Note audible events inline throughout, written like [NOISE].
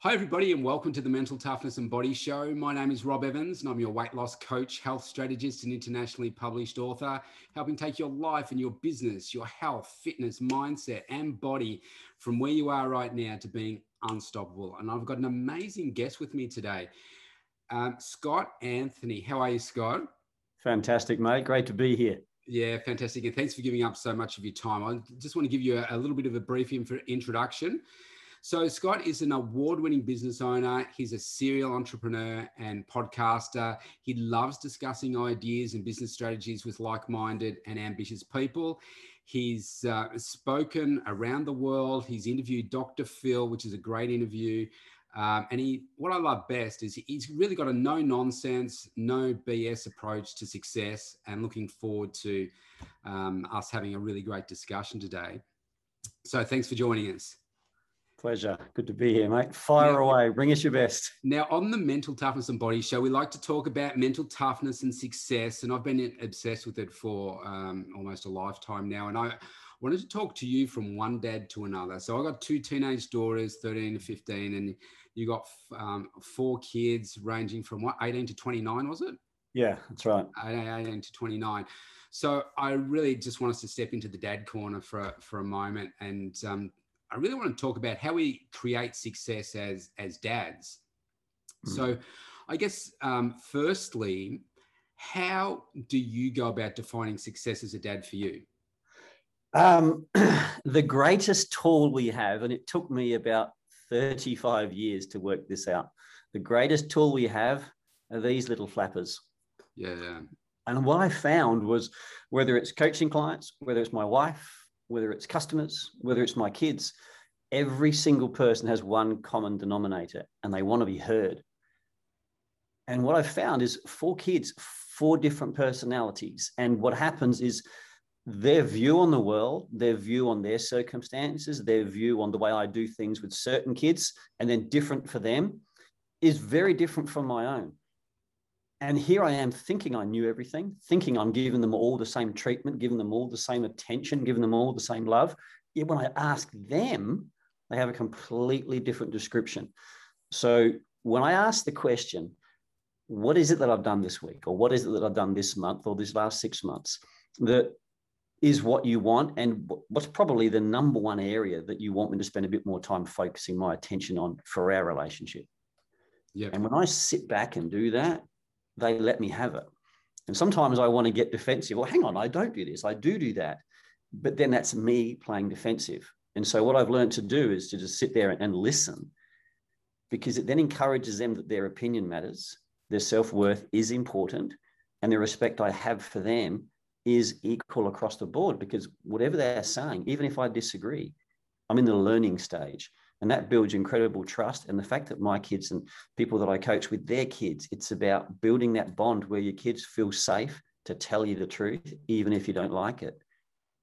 Hi, everybody, and welcome to the Mental Toughness and Body Show. My name is Robb Evans, and I'm your weight loss coach, health strategist, and internationally published author, helping take your life and your business, your health, fitness, mindset, and body from where you are right now to being unstoppable. And I've got an amazing guest with me today, um, Scott Anthony. How are you, Scott? Fantastic, mate. Great to be here. Yeah, fantastic. And thanks for giving up so much of your time. I just want to give you a, a little bit of a brief introduction. So, Scott is an award winning business owner. He's a serial entrepreneur and podcaster. He loves discussing ideas and business strategies with like minded and ambitious people. He's uh, spoken around the world. He's interviewed Dr. Phil, which is a great interview. Um, and he, what I love best is he's really got a no nonsense, no BS approach to success, and looking forward to um, us having a really great discussion today. So, thanks for joining us. Pleasure. Good to be here, mate. Fire now, away. Bring us your best. Now, on the Mental Toughness and Body Show, we like to talk about mental toughness and success. And I've been obsessed with it for um, almost a lifetime now. And I wanted to talk to you from one dad to another. So I got two teenage daughters, 13 to 15, and you got um, four kids ranging from what, 18 to 29, was it? Yeah, that's right. 18 to 29. So I really just want us to step into the dad corner for, for a moment and um, I really want to talk about how we create success as as dads. Mm. So, I guess um, firstly, how do you go about defining success as a dad for you? Um, [CLEARS THROAT] the greatest tool we have, and it took me about 35 years to work this out. The greatest tool we have are these little flappers. Yeah. And what I found was whether it's coaching clients, whether it's my wife, whether it's customers, whether it's my kids, every single person has one common denominator and they want to be heard. And what I've found is four kids, four different personalities. And what happens is their view on the world, their view on their circumstances, their view on the way I do things with certain kids, and then different for them, is very different from my own. And here I am thinking I knew everything, thinking I'm giving them all the same treatment, giving them all the same attention, giving them all the same love. Yet when I ask them, they have a completely different description. So when I ask the question, what is it that I've done this week, or what is it that I've done this month, or this last six months, that is what you want, and what's probably the number one area that you want me to spend a bit more time focusing my attention on for our relationship. Yeah. And when I sit back and do that, they let me have it. And sometimes I want to get defensive. Well, hang on, I don't do this. I do do that. But then that's me playing defensive. And so what I've learned to do is to just sit there and listen because it then encourages them that their opinion matters, their self worth is important, and the respect I have for them is equal across the board because whatever they're saying, even if I disagree, I'm in the learning stage. And that builds incredible trust. And the fact that my kids and people that I coach with their kids, it's about building that bond where your kids feel safe to tell you the truth, even if you don't like it.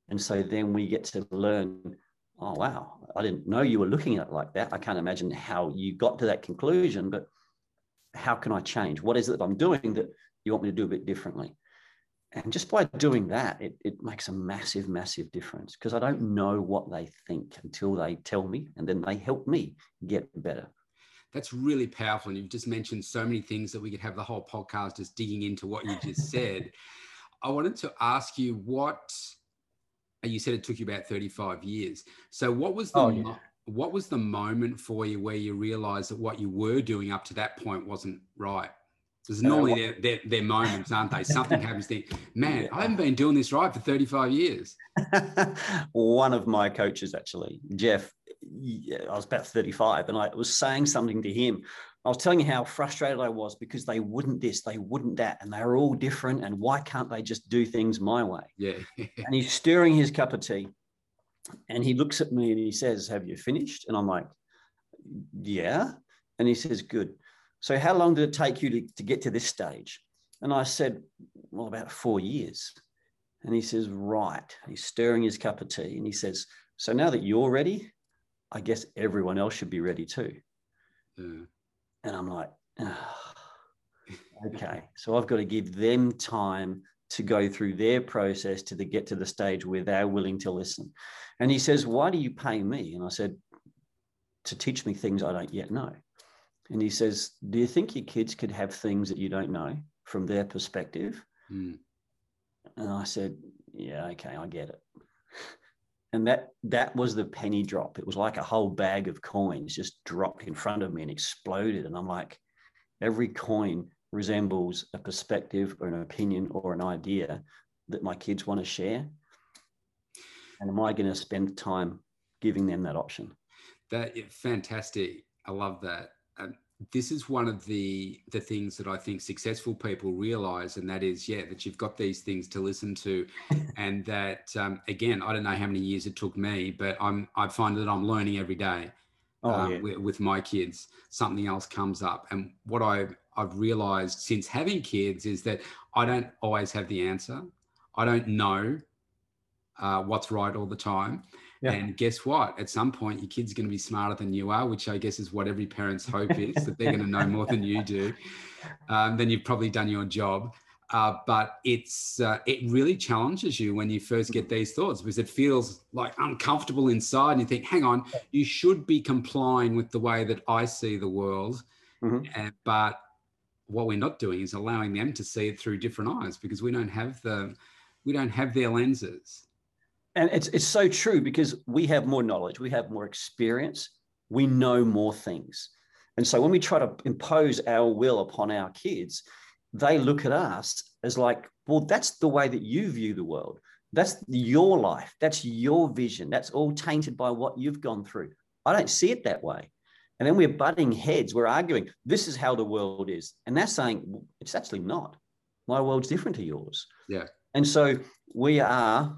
And so then we get to learn, oh, wow, I didn't know you were looking at it like that. I can't imagine how you got to that conclusion, but how can I change? What is it that I'm doing that you want me to do a bit differently? And just by doing that it, it makes a massive massive difference because i don't know what they think until they tell me and then they help me get better. That's really powerful and you've just mentioned so many things that we could have the whole podcast just digging into what you just [LAUGHS] said. I wanted to ask you what you said it took you about 35 years. So what was the oh, yeah. what was the moment for you where you realized that what you were doing up to that point wasn't right there's normally their, their, their, moments, aren't they? [LAUGHS] Something happens. Think, man, I haven't been doing this right for 35 years. [LAUGHS] One of my coaches, actually, Jeff, I was about 35, and I was saying something to him. I was telling you how frustrated I was because they wouldn't this, they wouldn't that, and they were all different. And why can't they just do things my way? Yeah. [LAUGHS] and he's stirring his cup of tea, and he looks at me and he says, "Have you finished?" And I'm like, "Yeah." And he says, "Good." So, how long did it take you to, to get to this stage? And I said, Well, about four years. And he says, Right. He's stirring his cup of tea and he says, So now that you're ready, I guess everyone else should be ready too. Mm. And I'm like, oh, okay. So I've got to give them time to go through their process to the, get to the stage where they're willing to listen. And he says, Why do you pay me? And I said, to teach me things I don't yet know. And he says, Do you think your kids could have things that you don't know from their perspective? Mm. And I said, Yeah, okay, I get it. [LAUGHS] And that that was the penny drop. It was like a whole bag of coins just dropped in front of me and exploded. And I'm like, every coin resembles a perspective or an opinion or an idea that my kids want to share. And am I going to spend time giving them that option? That fantastic. I love that. Um, this is one of the the things that I think successful people realize, and that is, yeah, that you've got these things to listen to, [LAUGHS] and that um, again, I don't know how many years it took me, but I'm I find that I'm learning every day. Oh, uh, yeah. with, with, my kids, something else comes up, and what I I've realized since having kids is that I don't always have the answer. I don't know uh, what's right all the time. Yeah. And guess what? At some point, your kid's going to be smarter than you are, which I guess is what every parent's hope is that they're going to know more than you do. Um, then you've probably done your job. Uh, but it's uh, it really challenges you when you first get these thoughts because it feels like uncomfortable inside, and you think, "Hang on, you should be complying with the way that I see the world." Mm-hmm. And, but what we're not doing is allowing them to see it through different eyes because we don't have the we don't have their lenses and it's it's so true because we have more knowledge, we have more experience, we know more things. And so when we try to impose our will upon our kids, they look at us as like, well, that's the way that you view the world. That's your life. That's your vision. That's all tainted by what you've gone through. I don't see it that way. And then we're butting heads. We're arguing, this is how the world is. And they're saying, well, it's actually not. My world's different to yours. Yeah. And so we are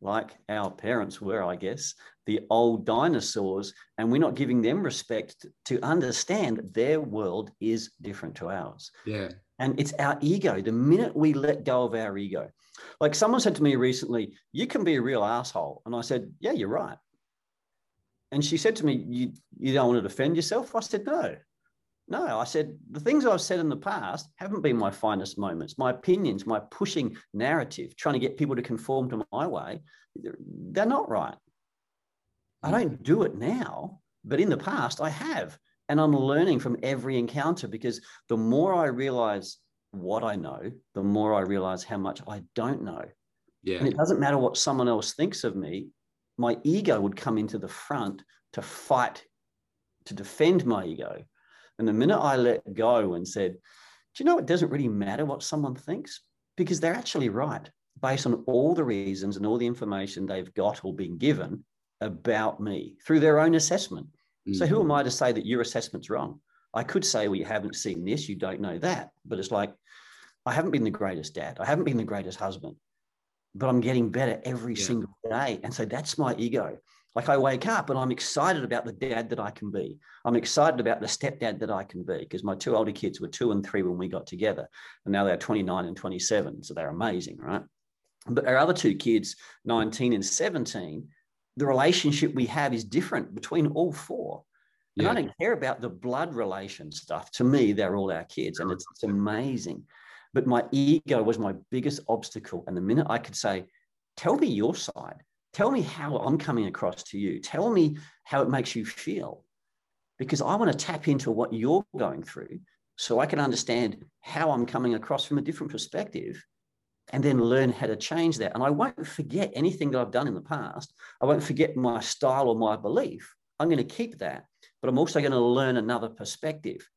like our parents were, I guess, the old dinosaurs, and we're not giving them respect to understand their world is different to ours. Yeah. And it's our ego. The minute we let go of our ego, like someone said to me recently, you can be a real asshole. And I said, yeah, you're right. And she said to me, you, you don't want to defend yourself? I said, no. No, I said the things I've said in the past haven't been my finest moments. My opinions, my pushing narrative, trying to get people to conform to my way, they're, they're not right. I hmm. don't do it now, but in the past I have. And I'm learning from every encounter because the more I realize what I know, the more I realize how much I don't know. Yeah. And it doesn't matter what someone else thinks of me, my ego would come into the front to fight, to defend my ego and the minute I let go and said, do you know it doesn't really matter what someone thinks? Because they're actually right based on all the reasons and all the information they've got or been given about me through their own assessment. Mm-hmm. So who am I to say that your assessment's wrong? I could say, well, you haven't seen this, you don't know that. But it's like, I haven't been the greatest dad. I haven't been the greatest husband, but I'm getting better every yeah. single day. And so that's my ego. Like I wake up and I'm excited about the dad that I can be. I'm excited about the stepdad that I can be because my two older kids were two and three when we got together. And now they're 29 and 27. So they're amazing, right? But our other two kids, 19 and 17, the relationship we have is different between all four. And yeah. I don't care about the blood relation stuff. To me, they're all our kids and it's, it's amazing. But my ego was my biggest obstacle. And the minute I could say, tell me your side, Tell me how I'm coming across to you. Tell me how it makes you feel. Because I want to tap into what you're going through so I can understand how I'm coming across from a different perspective and then learn how to change that. And I won't forget anything that I've done in the past. I won't forget my style or my belief. I'm going to keep that, but I'm also going to learn another perspective.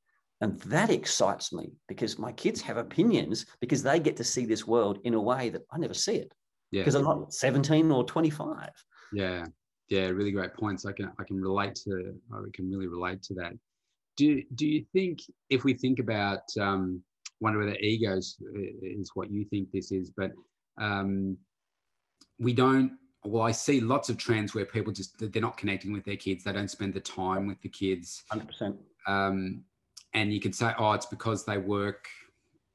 And that excites me because my kids have opinions because they get to see this world in a way that I never see it yeah. Because i'm not 17 or 25 yeah. Yeah really great points. I can i can relate to i can really relate to that. Do do you think if we think about um wonder whether egos is what you think this is but um we don't well i see lots of trends where people just they're not connecting with their kids. They don't spend the time with the kids. 100% um and you could say oh it's because they work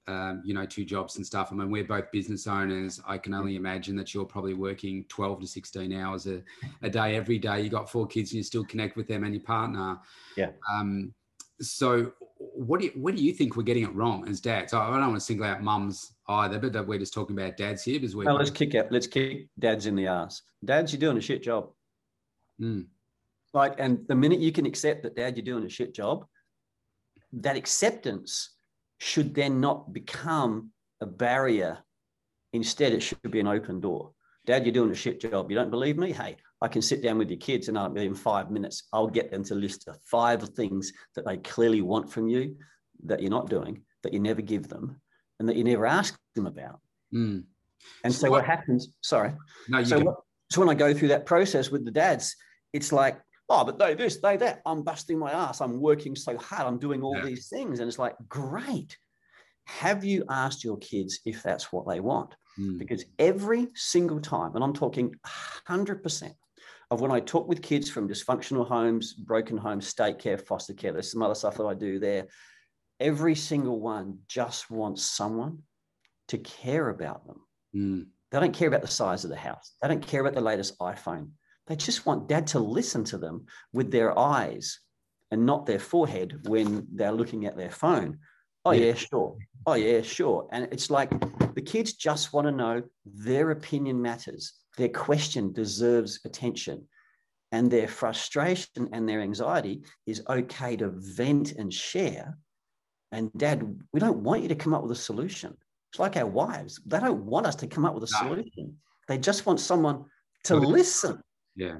um, you know, two jobs and stuff. I mean, we're both business owners. I can only imagine that you're probably working 12 to 16 hours a, a day every day. You got four kids and you still connect with them and your partner. Yeah. Um, so what do you, what do you think we're getting it wrong as dads? I don't want to single out mums either, but we're just talking about dads here because we're let's kick out, let's kick dads in the ass. Dads, you're doing a shit job. Mm. Like, and the minute you can accept that, Dad, you're doing a shit job, that acceptance should then not become a barrier. Instead, it should be an open door. Dad, you're doing a shit job. You don't believe me? Hey, I can sit down with your kids and I'll be in five minutes, I'll get them to list the five things that they clearly want from you that you're not doing, that you never give them, and that you never ask them about. Mm. And so, so what, what, happens? Sorry. No, you so, what, so when I go through that process with the dads, it's like, oh, but they this, they that. I'm busting my ass. I'm working so hard. I'm doing all yeah. these things. And it's like, great. Have you asked your kids if that's what they want? Mm. Because every single time, and I'm talking 100% of when I talk with kids from dysfunctional homes, broken homes, state care, foster care, there's some other stuff that I do there. Every single one just wants someone to care about them. Mm. They don't care about the size of the house. They don't care about the latest iPhone. They just want dad to listen to them with their eyes and not their forehead when they're looking at their phone. Oh, yeah, sure. Oh, yeah, sure. And it's like the kids just want to know their opinion matters. Their question deserves attention. And their frustration and their anxiety is okay to vent and share. And dad, we don't want you to come up with a solution. It's like our wives. They don't want us to come up with a solution. They just want someone to listen. Yeah.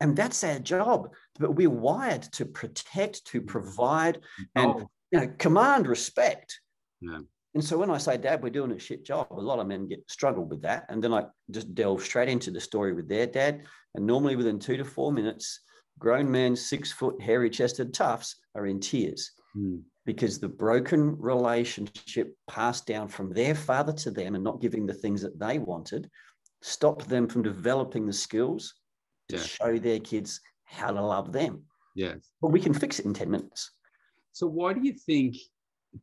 And that's our job. But we're wired to protect, to provide, and oh. you know, command respect. Yeah. And so when I say, Dad, we're doing a shit job, a lot of men get struggle with that. And then I just delve straight into the story with their dad. And normally within two to four minutes, grown men, six foot, hairy chested toughs are in tears. Mm because the broken relationship passed down from their father to them and not giving the things that they wanted stopped them from developing the skills to yeah. show their kids how to love them. Yes. But we can fix it in 10 minutes. So why do you think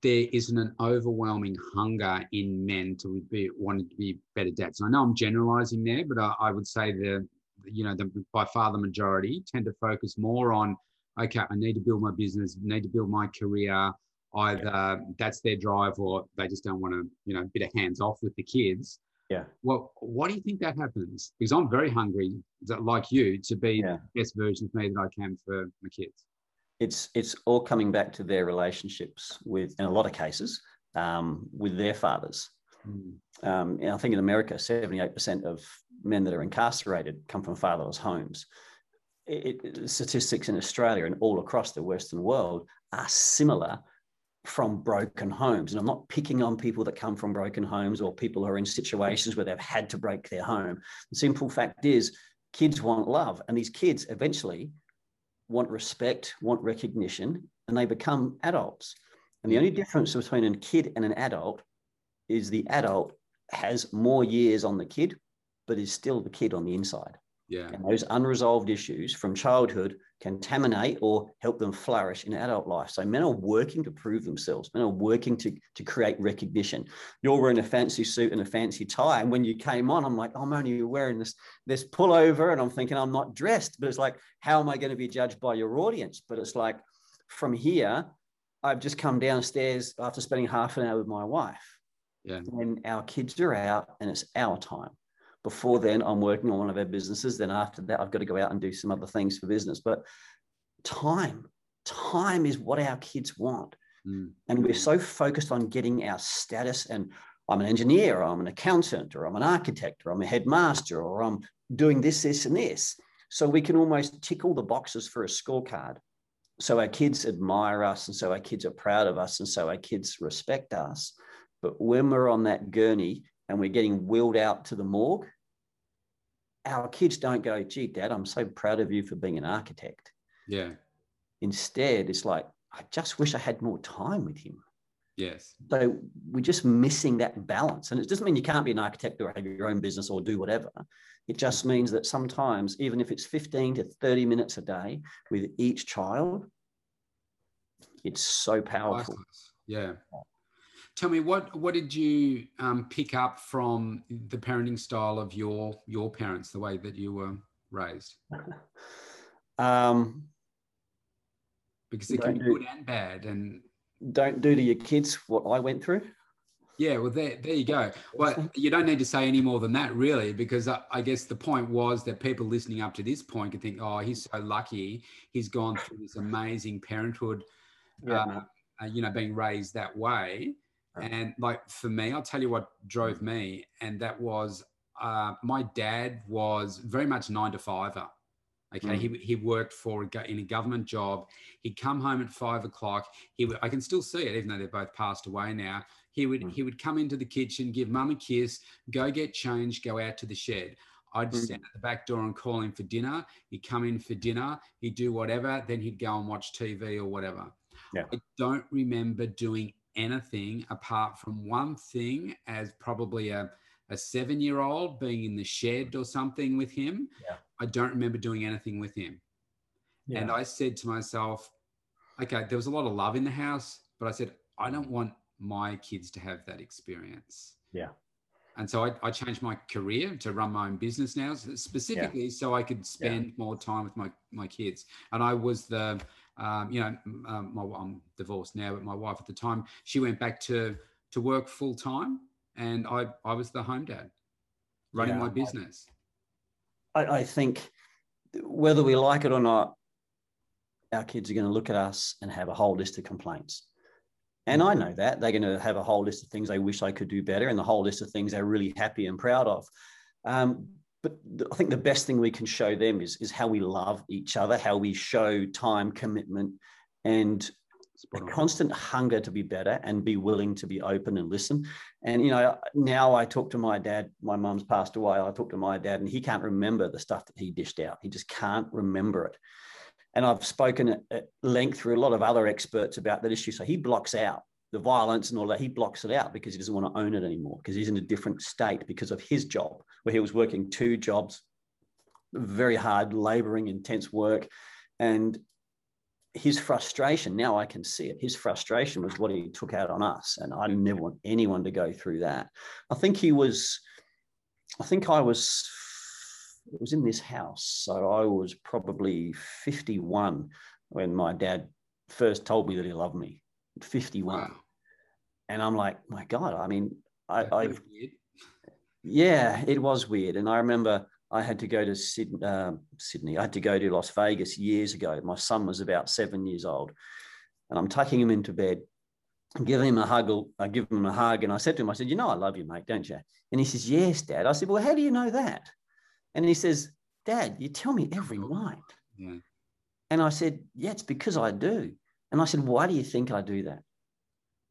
there isn't an overwhelming hunger in men to be wanting to be better dads? I know I'm generalizing there, but I, I would say the you know the by far the majority tend to focus more on okay, I need to build my business, need to build my career. Either that's their drive or they just don't want to, you know, a bit of hands off with the kids. Yeah. Well, why do you think that happens? Because I'm very hungry, like you, to be yeah. the best version of me that I can for my kids. It's it's all coming back to their relationships with, in a lot of cases, um, with their fathers. Mm. Um, and I think in America, 78% of men that are incarcerated come from fatherless homes it, statistics in Australia and all across the Western world are similar from broken homes. And I'm not picking on people that come from broken homes or people who are in situations where they've had to break their home. The simple fact is, kids want love, and these kids eventually want respect, want recognition, and they become adults. And the only difference between a kid and an adult is the adult has more years on the kid, but is still the kid on the inside. Yeah. And those unresolved issues from childhood contaminate or help them flourish in adult life. So men are working to prove themselves. Men are working to, to create recognition. You're wearing a fancy suit and a fancy tie. And when you came on, I'm like, I'm only wearing this, this pullover. And I'm thinking I'm not dressed. But it's like, how am I going to be judged by your audience? But it's like, from here, I've just come downstairs after spending half an hour with my wife. Yeah. And our kids are out and it's our time before then i'm working on one of our businesses. Then after that i've got to go out and do some other things for business. But time time is what our kids want. Mm. and we're so focused on getting our status. And i'm an engineer or i'm an accountant or i'm an architect or i'm a headmaster or i'm doing this this and this. So we can almost tick all the boxes for a scorecard. So our kids admire us and so our kids are proud of us and so our kids respect us. But when we're on that gurney and we're getting wheeled out to the morgue, our kids don't go, gee, dad, I'm so proud of you for being an architect. Yeah. Instead, it's like, I just wish I had more time with him. Yes. So we're just missing that balance. And it doesn't mean you can't be an architect or have your own business or do whatever. It just means that sometimes, even if it's 15 to 30 minutes a day with each child, it's so powerful. Yeah. Tell me what what did you um, pick up from the parenting style of your your parents, the way that you were raised? [LAUGHS] Um, because it can be do, good and bad, and don't do to your kids what I went through. Yeah, well, there, there you go. Well, you don't need to say any more than that, really, because I, I, guess the point was that people listening up to this point could think, oh, he's so lucky. He's gone through this amazing parenthood, yeah, uh, uh, you know, being raised that way. And like for me, I'll tell you what drove me, and that was uh, my dad was very much nine to fiver. Okay, mm. he, he worked for in a government job. He'd come home at five o'clock. He would, I can still see it, even though they've both passed away now. He would mm. he would come into the kitchen, give mum a kiss, go get changed, go out to the shed. I'd mm. stand at the back door and call him for dinner. He'd come in for dinner. He'd do whatever. Then he'd go and watch TV or whatever. Yeah. I don't remember doing anything apart from one thing as probably a, a seven year old being in the shed or something with him. Yeah. I don't remember doing anything with him. Yeah. And I said to myself, okay, there was a lot of love in the house, but I said, I don't want my kids to have that experience. Yeah. And so I, I changed my career to run my own business now, specifically yeah. so I could spend more time with my, my kids. And I was the, um, you know, um, my, I'm divorced now, but my wife at the time, she went back to, to work full time and I, I was the home dad running yeah. my business. I, I think whether we like it or not, our kids are going to look at us and have a whole list of complaints. And I know that they're going to have a whole list of things they wish I could do better and the whole list of things they're really happy and proud of. Um, but I think the best thing we can show them is, is how we love each other, how we show time, commitment, and a constant hunger to be better and be willing to be open and listen. And you know, now I talk to my dad. My mum's passed away. I talk to my dad, and he can't remember the stuff that he dished out. He just can't remember it. And I've spoken at length through a lot of other experts about that issue. So he blocks out the violence and all that. He blocks it out because he doesn't want to own it anymore because he's in a different state because of his job, where he was working two jobs, very hard, laboring, intense work. And his frustration, now I can see it. His frustration was what he took out on us. And I never want anyone to go through that. I think he was, I think I was, it was in this house. So I was probably 51 when my dad first told me that he loved me. 51. Wow. And I'm like, my God, I mean, I, I yeah, it was weird. And I remember I had to go to Sydney, uh, Sydney. I had to go to Las Vegas years ago. My son was about seven years old, and I'm tucking him into bed, and giving him a hug. I give him a hug, and I said to him, I said, "You know, I love you, mate, don't you?" And he says, "Yes, Dad." I said, "Well, how do you know that?" And he says, "Dad, you tell me every night." Yeah. And I said, "Yeah, it's because I do." And I said, "Why do you think I do that?"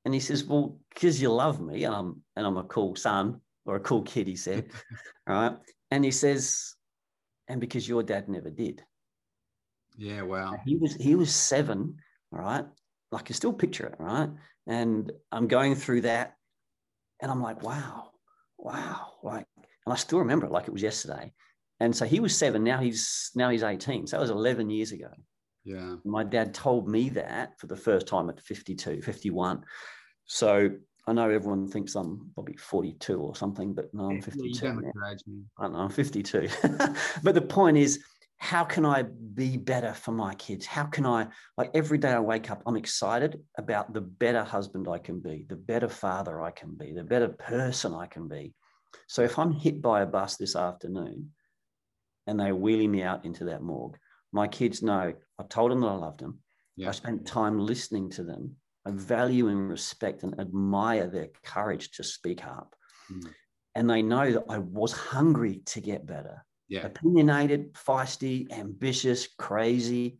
And he says, "Well, because you love me, and I'm and I'm a cool son or a cool kid." He said, "All [LAUGHS] right." And he says, and because your dad never did. Yeah, wow. He was he was seven, all right. Like I can still picture it, right? And I'm going through that, and I'm like, wow, wow, like, and I still remember it like it was yesterday. And so he was seven. Now he's now he's 18. So that was 11 years ago. Yeah. My dad told me that for the first time at 52, 51. So I know everyone thinks I'm probably 42 or something, but no, I'm 52. Yeah, I don't know, I'm 52. [LAUGHS] but the point is, how can I be better for my kids? How can I, like every day I wake up, I'm excited about the better husband I can be, the better father I can be, the better person I can be. So if I'm hit by a bus this afternoon and they wheelie me out into that morgue, my kids know I told them that I loved them. Yeah. I spent time listening to them I value and respect and admire their courage to speak up. Mm. And they know that I was hungry to get better. Yeah. Opinionated, feisty, ambitious, crazy,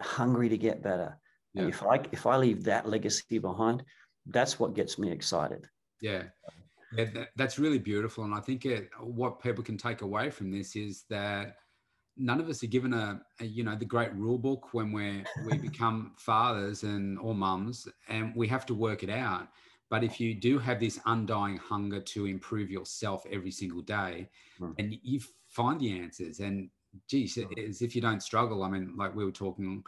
hungry to get better. Yeah. If I if I leave that legacy behind, that's what gets me excited. Yeah. yeah that, that's really beautiful. And I think it, what people can take away from this is that none of us are given a, a, you know the great rule book when we're we [LAUGHS] become fathers and or mums and we have to work it out but if you do have this undying hunger to improve yourself every single day mm. and you find the answers and geez as if you don't struggle i mean like we were talking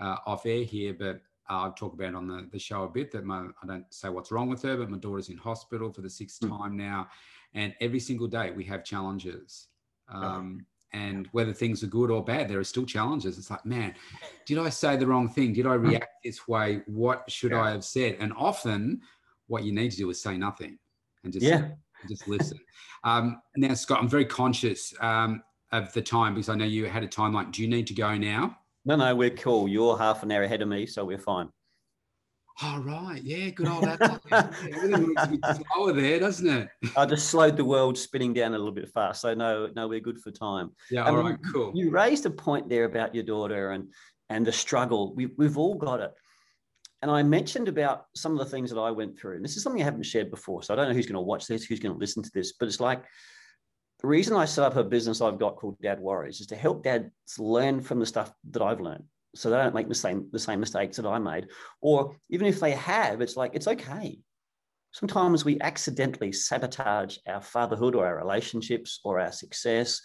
uh, off air here but uh, I've talked about on the, the show a bit that my, I don't say what's wrong with her, but my daughter's in hospital for the sixth mm. time now. And every single day we have challenges. Um, and whether things are good or bad there are still challenges it's like man [LAUGHS] did i say the wrong thing did i hmm. react this way what should yeah. i have said and often what you need to do is say nothing and just yeah just listen. um, now, Scott, I'm very conscious um, of the time because I know you had a time like, do you need to go now? No, no, we're cool. You're half an hour ahead of me, so we're fine. Oh, right. Yeah, good old that. Everything [LAUGHS] looks a bit slower there, doesn't it? I just slowed the world spinning down a little bit fast. So no, no, we're good for time. Yeah, all um, right, cool. You raised a point there about your daughter and and the struggle. We, we've all got it. And I mentioned about some of the things that I went through. And this is something I haven't shared before. So I don't know who's going to watch this, who's going to listen to this, but it's like the reason I set up a business I've got called Dad Warriors is to help dads learn from the stuff that I've learned so they don't make the same the same mistakes that I made. Or even if they have, it's like it's okay. Sometimes we accidentally sabotage our fatherhood or our relationships or our success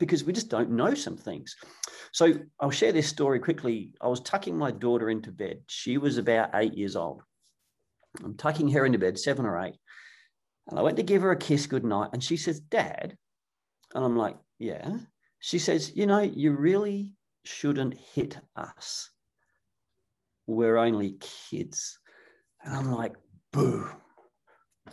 because we just don't know some things. So I'll share this story quickly. I was tucking my daughter into bed. She was about eight years old. I'm tucking her into bed, seven or eight. And I went to give her a kiss goodnight. And she says, Dad. And I'm like, Yeah. She says, You know, you really shouldn't hit us. We're only kids. And I'm like, boo.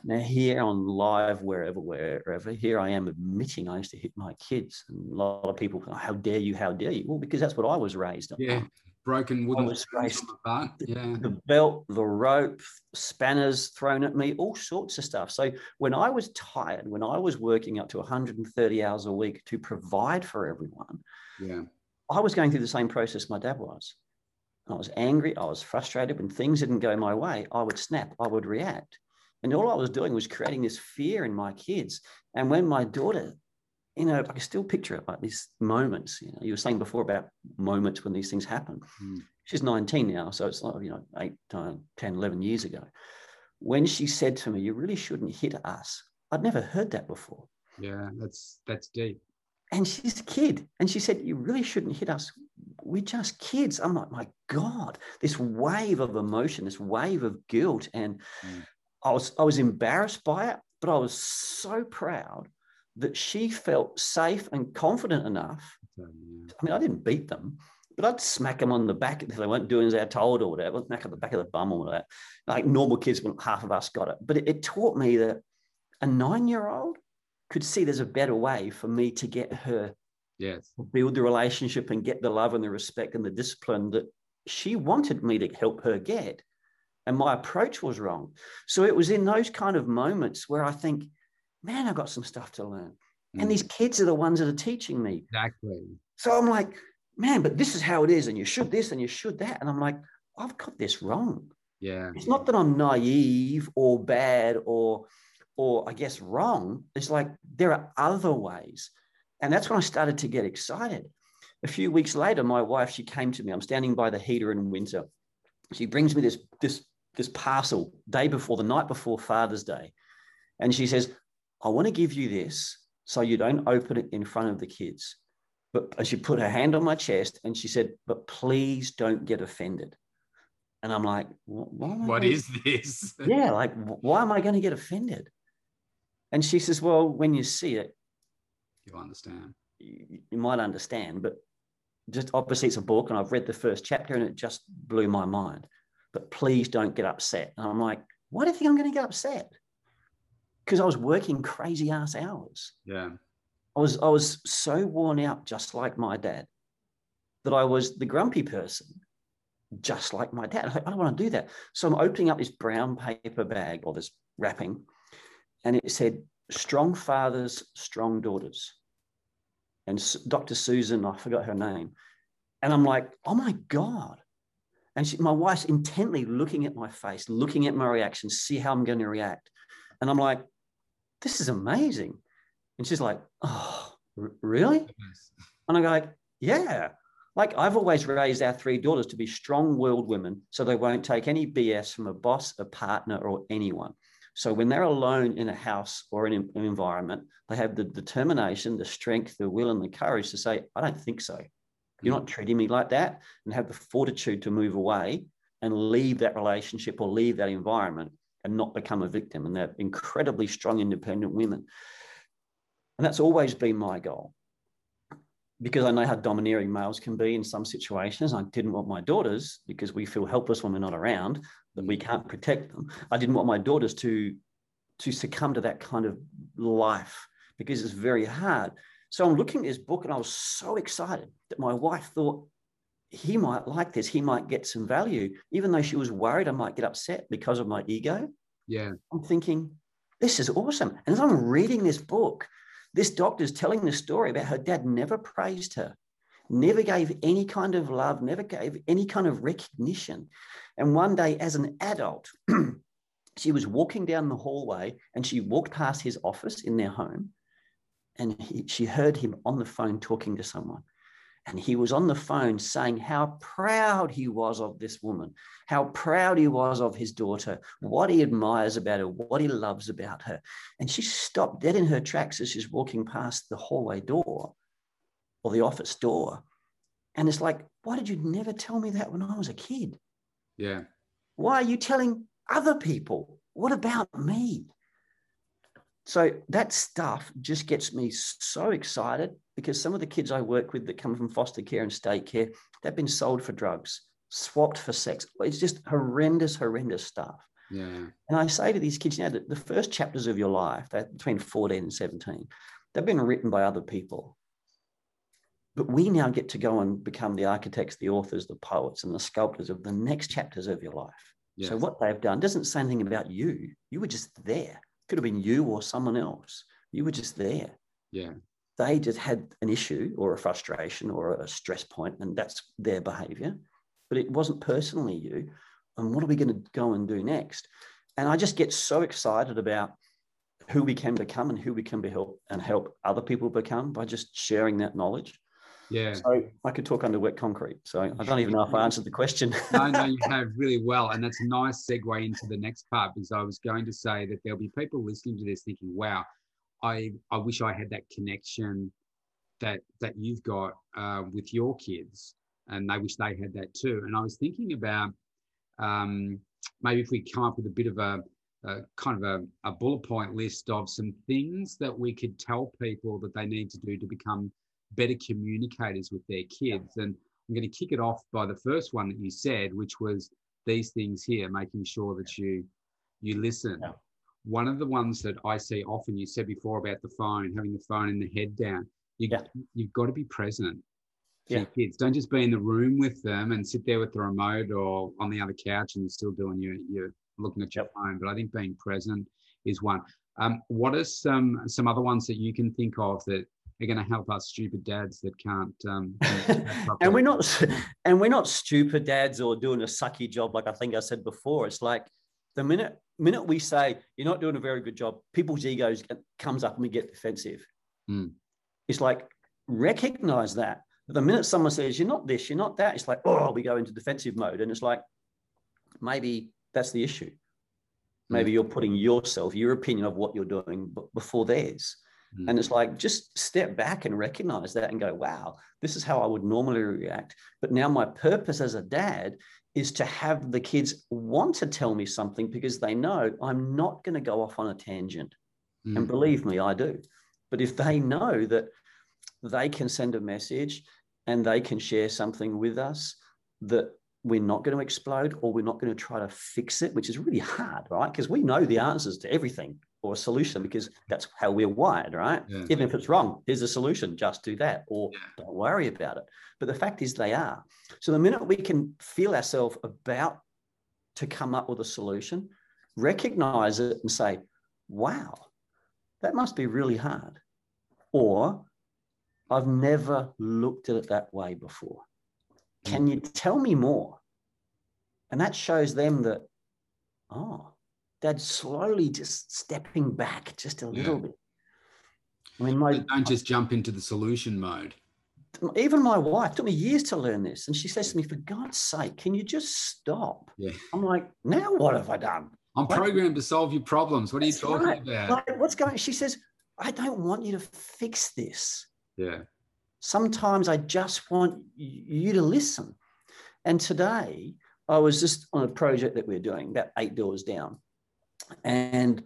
Now, here on live, wherever, wherever, here I am admitting I used to hit my kids. And a lot of people go, How dare you? How dare you? Well, because that's what I was raised on. Yeah. Broken wooden was raised, yeah. the belt, the rope, spanners thrown at me, all sorts of stuff. So when I was tired, when I was working up to 130 hours a week to provide for everyone, yeah, I was going through the same process my dad was. I was angry. I was frustrated. When things didn't go my way, I would snap. I would react. And all I was doing was creating this fear in my kids. And when my daughter, you know, I can still picture it like these moments. You know, you were saying before about moments when these things happen. Mm. She's 19 now. So it's like, you know, eight, 10, 11 years ago. When she said to me, You really shouldn't hit us, I'd never heard that before. Yeah, that's that's deep. And she's a kid. And she said, You really shouldn't hit us. We're just kids. I'm like, My God, this wave of emotion, this wave of guilt. And mm. I was I was embarrassed by it, but I was so proud that she felt safe and confident enough. I mean, I didn't beat them, but I'd smack them on the back if they weren't doing as they're told or whatever, smack on the back of the bum or whatever. Like normal kids, half of us got it. But it, it taught me that a nine year old could see there's a better way for me to get her yes. build the relationship and get the love and the respect and the discipline that she wanted me to help her get. And my approach was wrong. So it was in those kind of moments where i think man i've got some stuff to learn. Mm. and these kids are the ones that are teaching me. Exactly. So i'm like man but this is how it is and you should this and you should that. And i'm like i've got this wrong. Yeah. It's not that i'm naive or bad or or I guess wrong. It's like there are other ways. And that's when I started to get excited. A few weeks later, my wife, she came to me. I'm standing by the heater in winter. She brings me this, this, this parcel day before, the night before Father's Day. And she says, I want to give you this so you don't open it in front of the kids. But and she put her hand on my chest and she said, But please don't get offended. And I'm like, What is this? yeah, like, why am I going to get offended? And she says, Well, when you see it, you'll understand. You, you might understand, but just obviously it's a book and I've read the first chapter and it just blew my mind. But please don't get upset. And I'm like, why do you think I'm going to get upset? Because I was working crazy ass hours. Yeah. I was I was so worn out, just like my dad, that I was the grumpy person, just like my dad. I don't want to do that. So I'm opening up this brown paper bag or this wrapping, and it said, Strong fathers, strong daughters. And Dr. Susan, I forgot her name. And I'm like, oh my God. And she, my wife's intently looking at my face, looking at my reaction, see how I'm going to react. And I'm like, this is amazing. And she's like, oh, r- really? [LAUGHS] And I go like, yeah. Like I've always raised our three daughters to be strong-willed women so they won't take any BS from a boss, a partner, or anyone. So when they're alone in a house or in an environment, they have the determination, the strength, the will, and the courage to say, I don't think so. You're not mm-hmm. treating me like that, and have the fortitude to move away and leave that relationship or leave that environment and not become a victim. And they're incredibly strong, independent women. And that's always been my goal. because I know how domineering males can be in some situations. I didn't want my daughters, because we feel helpless when we're not around, that we mm. can't protect them. I didn't want my daughters to, to succumb to that kind of life because it's very hard. So I'm looking at this book and I was so excited that my wife thought he might like this. He might get some value, even though she was worried I might get upset because of my ego. Yeah. I'm thinking, this is awesome. And as I'm reading this book, this doctor's telling the story about her dad never praised her, never gave any kind of love, never gave any kind of recognition. And one day, as an adult, [CLEARS THROAT] she was walking down the hallway and she walked past his office in their home. And he, she heard him on the phone talking to someone. And he was on the phone saying how proud he was of this woman, how proud he was of his daughter, what he admires about her, what he loves about her. And she stopped dead in her tracks as she's walking past the hallway door or the office door. And it's like, why did you never tell me that when I was a kid? Yeah. Why are you telling other people? What about me? So that stuff just gets me so excited because some of the kids I work with that come from foster care and state care, they've been sold for drugs, swapped for sex. It's just horrendous, horrendous stuff. Yeah. And I say to these kids, now that the first chapters of your life, they're between 14 and 17, they've been written by other people. But we now get to go and become the architects, the authors, the poets, and the sculptors of the next chapters of your life. Yes. So what they've done doesn't say anything about you. You were just there. Could have been you or someone else. You were just there. Yeah. They just had an issue or a frustration or a stress point, and that's their behavior. But it wasn't personally you. And what are we going to go and do next? And I just get so excited about who we can become and who we can be help and help other people become by just sharing that knowledge. Yeah. So I could talk under wet concrete. So I don't even know if I answered the question. [LAUGHS] no, no, you have really well. And that's a nice segue into the next part because I was going to say that there'll be people listening to this thinking, wow, I, I wish I had that connection that that you've got uh, with your kids. And they wish they had that too. And I was thinking about um, maybe if we come up with a bit of a, a kind of a, a bullet point list of some things that we could tell people that they need to do to become better communicators with their kids. And I'm going to kick it off by the first one that you said, which was these things here, making sure that you you listen. Yeah. One of the ones that I see often, you said before about the phone, having the phone and the head down. You, yeah. You've got to be present for yeah. your kids. Don't just be in the room with them and sit there with the remote or on the other couch and you're still doing your, you're looking at your yep. phone. But I think being present is one. Um, what are some some other ones that you can think of that are going to help us stupid dads that can't. Um, [LAUGHS] and we're not, and we're not stupid dads or doing a sucky job like I think I said before. It's like the minute minute we say you're not doing a very good job, people's egos comes up and we get defensive. Mm. It's like recognize that. The minute someone says you're not this, you're not that, it's like oh, we go into defensive mode, and it's like maybe that's the issue. Maybe you're putting yourself, your opinion of what you're doing before theirs. Mm. And it's like, just step back and recognize that and go, wow, this is how I would normally react. But now my purpose as a dad is to have the kids want to tell me something because they know I'm not going to go off on a tangent. Mm. And believe me, I do. But if they know that they can send a message and they can share something with us that we're not going to explode or we're not going to try to fix it, which is really hard, right? Because we know the answers to everything or a solution because that's how we're wired, right? Yeah. Even if it's wrong, here's a solution, just do that, or yeah. don't worry about it. But the fact is, they are. So the minute we can feel ourselves about to come up with a solution, recognize it and say, wow, that must be really hard. Or I've never looked at it that way before. Mm. Can you tell me more? And that shows them that, oh, Dad's slowly just stepping back just a little yeah. bit. I mean, my don't just jump into the solution mode. Even my wife took me years to learn this, and she says to me, "For God's sake, can you just stop?" Yeah. I'm like, "Now what have I done?" I'm like, programmed to solve your problems. What are you talking right. about? Like, what's going? She says, "I don't want you to fix this." Yeah. Sometimes I just want you to listen. And today, I was just on a project that we we're doing, about eight doors down, and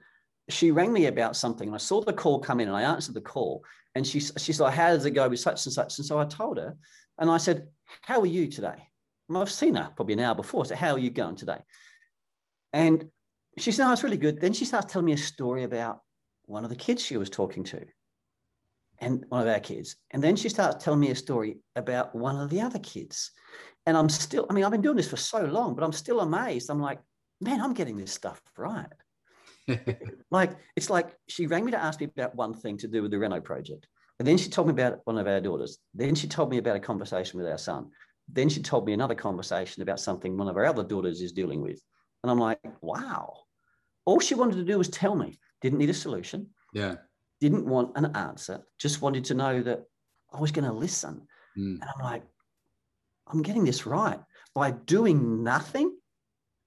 she rang me about something. And I saw the call come in and I answered the call. And she, she's like, How does it go with such and such? And so I told her, and I said, How are you today? And I've seen her probably an hour before. So, how are you going today? And she said, Oh, it's really good. Then she starts telling me a story about one of the kids she was talking to and one of our kids. And then she starts telling me a story about one of the other kids. And I'm still, I mean, I've been doing this for so long, but I'm still amazed. I'm like, man, I'm getting this stuff right. [LAUGHS] like it's like she rang me to ask me about one thing to do with the Reno project. And then she told me about one of our daughters. Then she told me about a conversation with our son. Then she told me another conversation about something one of our other daughters is dealing with. And I'm like, wow. All she wanted to do was tell me, didn't need a solution. Yeah. Didn't want an answer, just wanted to know that I was going to listen. Mm. And I'm like, I'm getting this right. By doing nothing,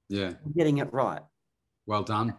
yeah, I'm getting it right. Well done.